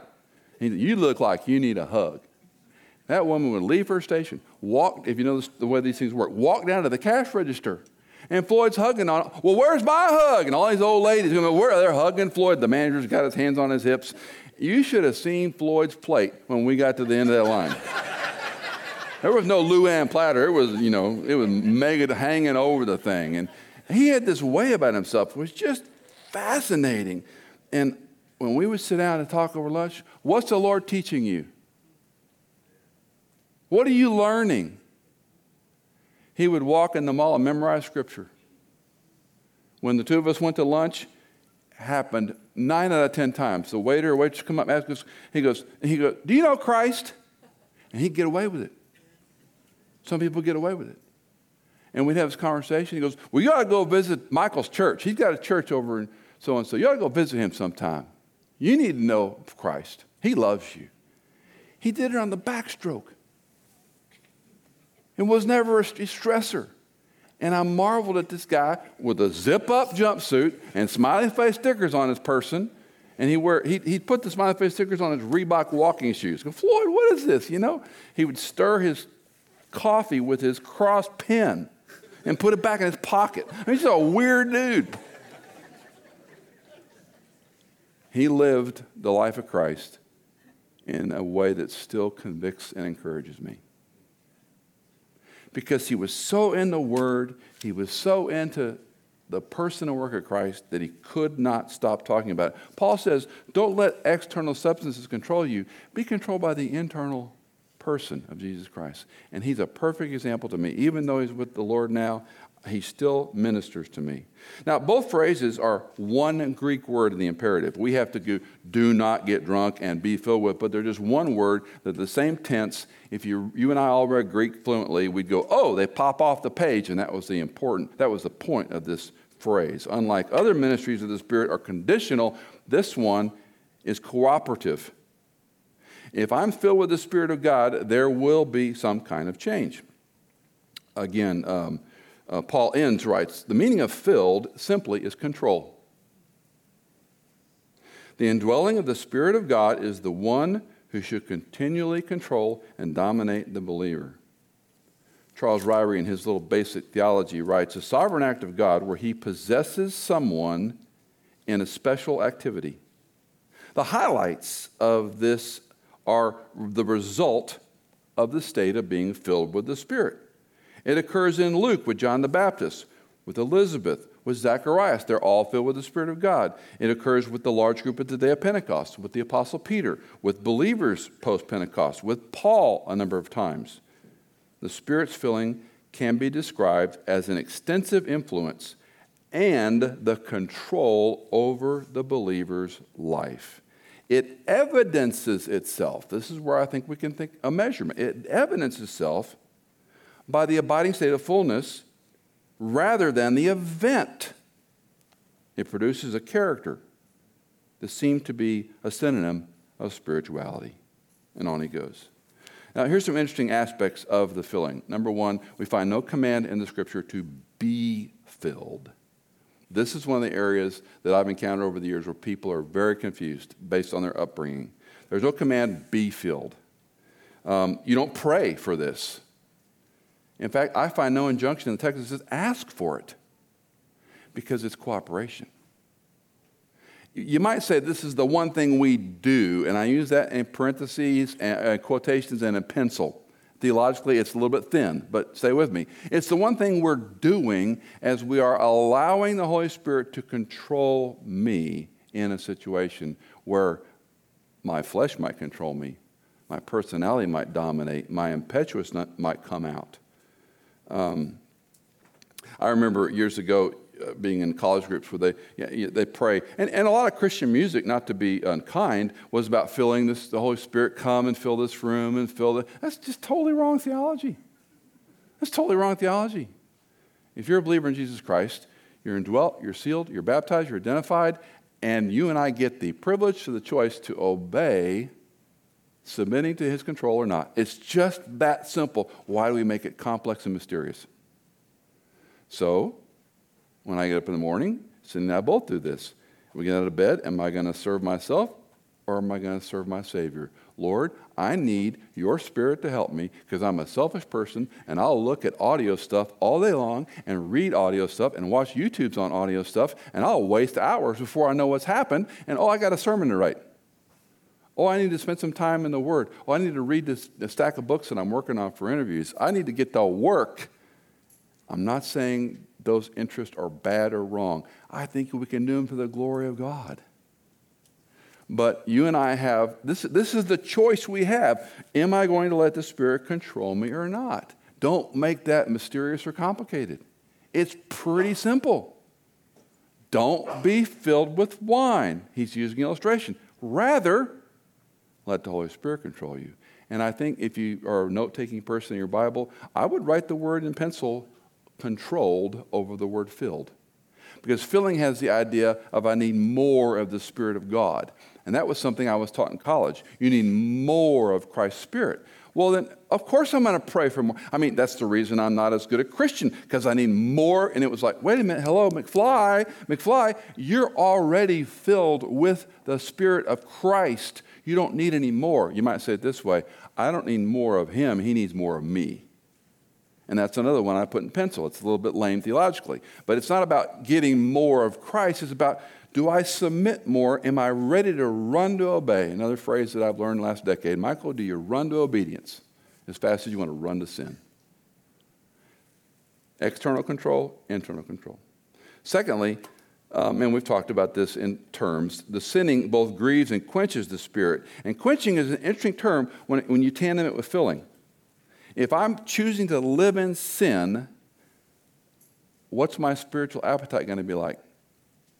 Said, you look like you need a hug. That woman would leave her station, walk, if you know the way these things work, walk down to the cash register. And Floyd's hugging on, well, where's my hug? And all these old ladies, going, where are they're hugging Floyd. The manager's got his hands on his hips. You should have seen Floyd's plate when we got to the end of that line. [laughs] there was no Luann platter. It was, you know, it was mega hanging over the thing. And he had this way about himself. It was just fascinating. And when we would sit down and talk over lunch, what's the Lord teaching you? What are you learning? He would walk in the mall and memorize scripture. When the two of us went to lunch, happened nine out of ten times. The waiter or waitress come up and ask us, he goes, he goes, Do you know Christ? And he'd get away with it. Some people get away with it and we'd have this conversation. He goes, Well, you ought to go visit Michael's church. He's got a church over in so and so. You ought to go visit him sometime. You need to know Christ. He loves you. He did it on the backstroke. It was never a stressor. And I marveled at this guy with a zip up jumpsuit and smiley face stickers on his person. And he wear he he put the smiley face stickers on his Reebok walking shoes. Go, Floyd, what is this? You know? He would stir his coffee with his cross pen and put it back in his pocket. I mean, he's a weird dude. He lived the life of Christ in a way that still convicts and encourages me. Because he was so in the Word, he was so into the person and work of Christ that he could not stop talking about it. Paul says, Don't let external substances control you, be controlled by the internal person of Jesus Christ. And he's a perfect example to me. Even though he's with the Lord now, he still ministers to me. Now, both phrases are one Greek word in the imperative. We have to go, do not get drunk and be filled with, but they're just one word that the same tense. If you, you and I all read Greek fluently, we'd go, oh, they pop off the page, and that was the important, that was the point of this phrase. Unlike other ministries of the Spirit are conditional, this one is cooperative. If I'm filled with the Spirit of God, there will be some kind of change. Again, um, uh, Paul Enns writes The meaning of filled simply is control. The indwelling of the Spirit of God is the one who should continually control and dominate the believer. Charles Ryrie, in his little basic theology, writes A sovereign act of God where he possesses someone in a special activity. The highlights of this are the result of the state of being filled with the Spirit. It occurs in Luke with John the Baptist, with Elizabeth, with Zacharias. They're all filled with the Spirit of God. It occurs with the large group at the day of Pentecost, with the Apostle Peter, with believers post Pentecost, with Paul a number of times. The Spirit's filling can be described as an extensive influence and the control over the believer's life. It evidences itself. This is where I think we can think a measurement. It evidences itself by the abiding state of fullness rather than the event. It produces a character that seems to be a synonym of spirituality. And on he goes. Now, here's some interesting aspects of the filling. Number one, we find no command in the scripture to be filled. This is one of the areas that I've encountered over the years where people are very confused based on their upbringing. There's no command, be filled. Um, you don't pray for this. In fact, I find no injunction in the text that says ask for it because it's cooperation. You might say this is the one thing we do, and I use that in parentheses and uh, quotations and a pencil. Theologically, it's a little bit thin, but stay with me. It's the one thing we're doing as we are allowing the Holy Spirit to control me in a situation where my flesh might control me, my personality might dominate, my impetuousness might come out. Um, I remember years ago uh, being in college groups where they, they pray. And, and a lot of Christian music, not to be unkind, was about filling this, the Holy Spirit come and fill this room and fill the. That's just totally wrong theology. That's totally wrong theology. If you're a believer in Jesus Christ, you're indwelt, you're sealed, you're baptized, you're identified, and you and I get the privilege to the choice to obey, submitting to his control or not. It's just that simple. Why do we make it complex and mysterious? So, when I get up in the morning, Cindy and I both do this. We get out of bed, am I going to serve myself or am I going to serve my Savior? Lord, I need your spirit to help me because I'm a selfish person and I'll look at audio stuff all day long and read audio stuff and watch YouTubes on audio stuff and I'll waste hours before I know what's happened and oh, I got a sermon to write. Oh, I need to spend some time in the Word. Oh, I need to read this, this stack of books that I'm working on for interviews. I need to get the work. I'm not saying those interests are bad or wrong. I think we can do them for the glory of God. But you and I have this, this is the choice we have. Am I going to let the Spirit control me or not? Don't make that mysterious or complicated. It's pretty simple. Don't be filled with wine. He's using illustration. Rather, let the Holy Spirit control you. And I think if you are a note taking person in your Bible, I would write the word in pencil controlled over the word filled. Because filling has the idea of I need more of the Spirit of God. And that was something I was taught in college. You need more of Christ's Spirit. Well, then, of course, I'm going to pray for more. I mean, that's the reason I'm not as good a Christian, because I need more. And it was like, wait a minute, hello, McFly, McFly, you're already filled with the Spirit of Christ. You don't need any more. You might say it this way I don't need more of him, he needs more of me. And that's another one I put in pencil. It's a little bit lame theologically. But it's not about getting more of Christ, it's about do I submit more? Am I ready to run to obey? Another phrase that I've learned last decade. Michael, do you run to obedience as fast as you want to run to sin? External control, internal control. Secondly, um, and we've talked about this in terms, the sinning both grieves and quenches the spirit. And quenching is an interesting term when, when you tandem it with filling. If I'm choosing to live in sin, what's my spiritual appetite going to be like?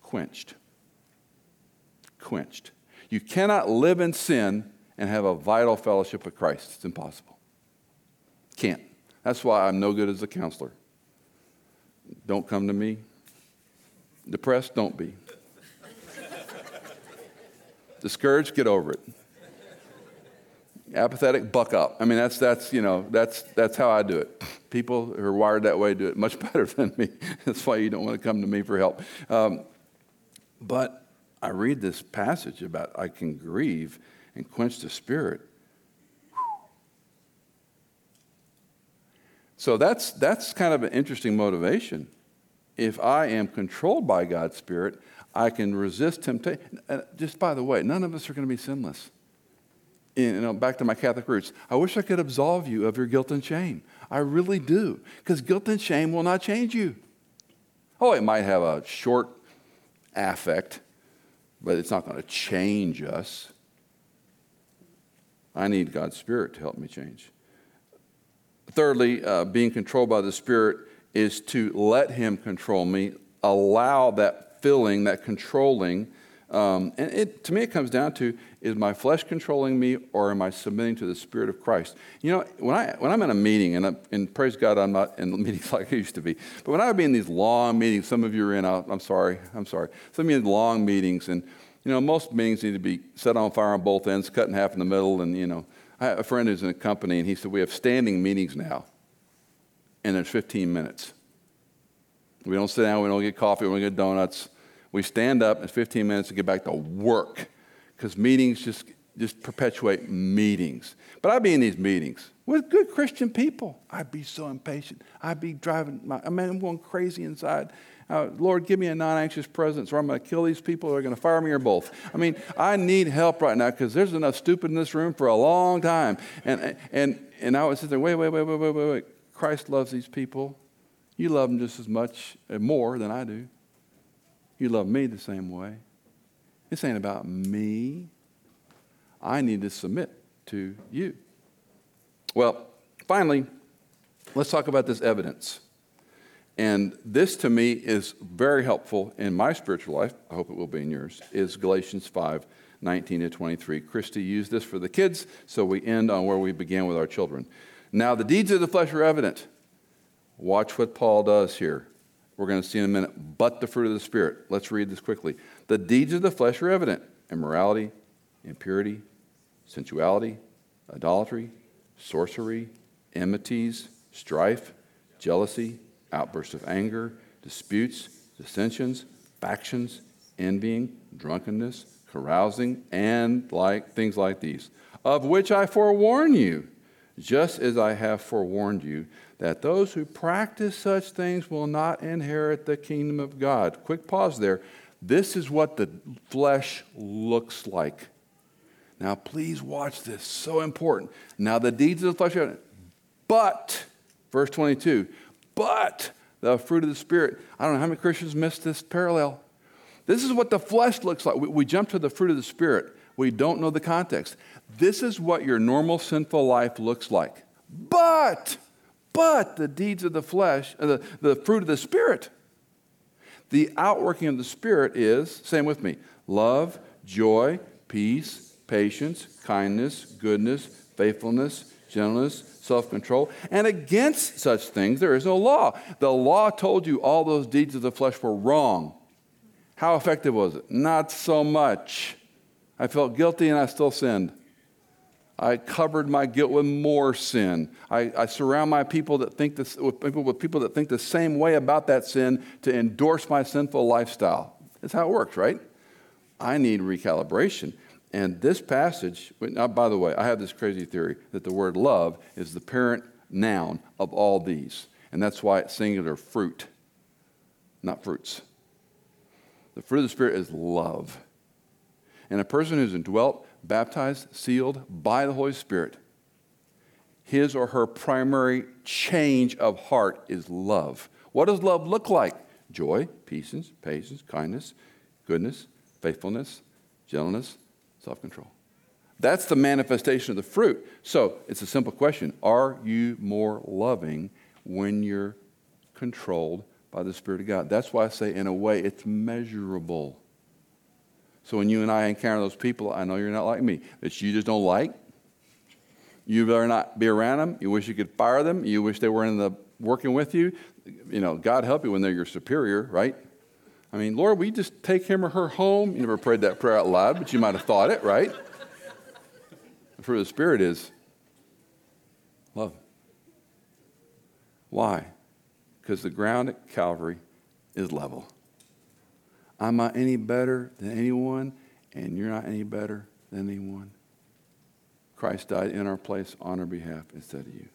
Quenched. Quenched. You cannot live in sin and have a vital fellowship with Christ. It's impossible. Can't. That's why I'm no good as a counselor. Don't come to me. Depressed, don't be. Discouraged, get over it apathetic, buck up. I mean, that's, that's, you know, that's, that's how I do it. People who are wired that way do it much [laughs] better than me. that's why you don't want to come to me for help. Um, but I read this passage about I can grieve and quench the spirit. So that's, that's kind of an interesting motivation. If I am controlled by God's Spirit, I can resist temptation. Just by the way, none of us are going to be sinless you know, back to my Catholic roots, I wish I could absolve you of your guilt and shame. I really do, because guilt and shame will not change you. Oh, it might have a short affect, but it's not going to change us. I need God's Spirit to help me change. Thirdly, uh, being controlled by the Spirit is to let Him control me, allow that filling, that controlling um, and it, to me, it comes down to is my flesh controlling me or am I submitting to the Spirit of Christ? You know, when, I, when I'm in a meeting, and, I, and praise God, I'm not in [laughs] meetings like I used to be, but when I would be in these long meetings, some of you are in, i am sorry, I'm sorry, some of you in long meetings, and, you know, most meetings need to be set on fire on both ends, cut in half in the middle, and, you know, I have a friend who's in a company, and he said, We have standing meetings now, and there's 15 minutes. We don't sit down, we don't get coffee, we don't get donuts. We stand up, in 15 minutes to get back to work because meetings just, just perpetuate meetings. But I'd be in these meetings with good Christian people. I'd be so impatient. I'd be driving, my, I mean, I'm going crazy inside. Uh, Lord, give me a non anxious presence, or I'm going to kill these people, or they're going to fire me, or both. I mean, I need help right now because there's enough stupid in this room for a long time. And, and, and I would sit there, wait, wait, wait, wait, wait, wait, wait. Christ loves these people. You love them just as much, and more than I do. You love me the same way. This ain't about me. I need to submit to you. Well, finally, let's talk about this evidence. And this to me is very helpful in my spiritual life. I hope it will be in yours. Is Galatians 5 19 to 23. Christy used this for the kids, so we end on where we began with our children. Now, the deeds of the flesh are evident. Watch what Paul does here. We're going to see in a minute. But the fruit of the Spirit. Let's read this quickly. The deeds of the flesh are evident immorality, impurity, sensuality, idolatry, sorcery, enmities, strife, jealousy, outbursts of anger, disputes, dissensions, factions, envying, drunkenness, carousing, and like things like these, of which I forewarn you, just as I have forewarned you, that those who practice such things will not inherit the kingdom of God. Quick pause there. This is what the flesh looks like. Now, please watch this. So important. Now, the deeds of the flesh but, verse 22, but the fruit of the Spirit. I don't know how many Christians miss this parallel. This is what the flesh looks like. We, we jump to the fruit of the Spirit. We don't know the context. This is what your normal sinful life looks like. But, but the deeds of the flesh, uh, the, the fruit of the Spirit. The outworking of the Spirit is, same with me, love, joy, peace, patience, kindness, goodness, faithfulness, gentleness, self control. And against such things there is no law. The law told you all those deeds of the flesh were wrong. How effective was it? Not so much. I felt guilty and I still sinned. I covered my guilt with more sin. I, I surround my people that think this, with people with people that think the same way about that sin to endorse my sinful lifestyle. That's how it works, right? I need recalibration. And this passage, now, by the way, I have this crazy theory that the word love is the parent noun of all these. And that's why it's singular fruit, not fruits. The fruit of the Spirit is love. And a person who's indwelt, baptized, sealed by the Holy Spirit, his or her primary change of heart is love. What does love look like? Joy, peace, patience, kindness, goodness, faithfulness, gentleness, self control. That's the manifestation of the fruit. So it's a simple question Are you more loving when you're controlled by the Spirit of God? That's why I say, in a way, it's measurable. So when you and I encounter those people, I know you're not like me, that you just don't like. You better not be around them. You wish you could fire them. You wish they were in the working with you. You know, God help you when they're your superior, right? I mean, Lord, we just take him or her home. You never prayed that prayer out loud, but you might have thought it, right? The fruit of the Spirit is love. Why? Because the ground at Calvary is level. I'm not any better than anyone, and you're not any better than anyone. Christ died in our place on our behalf instead of you.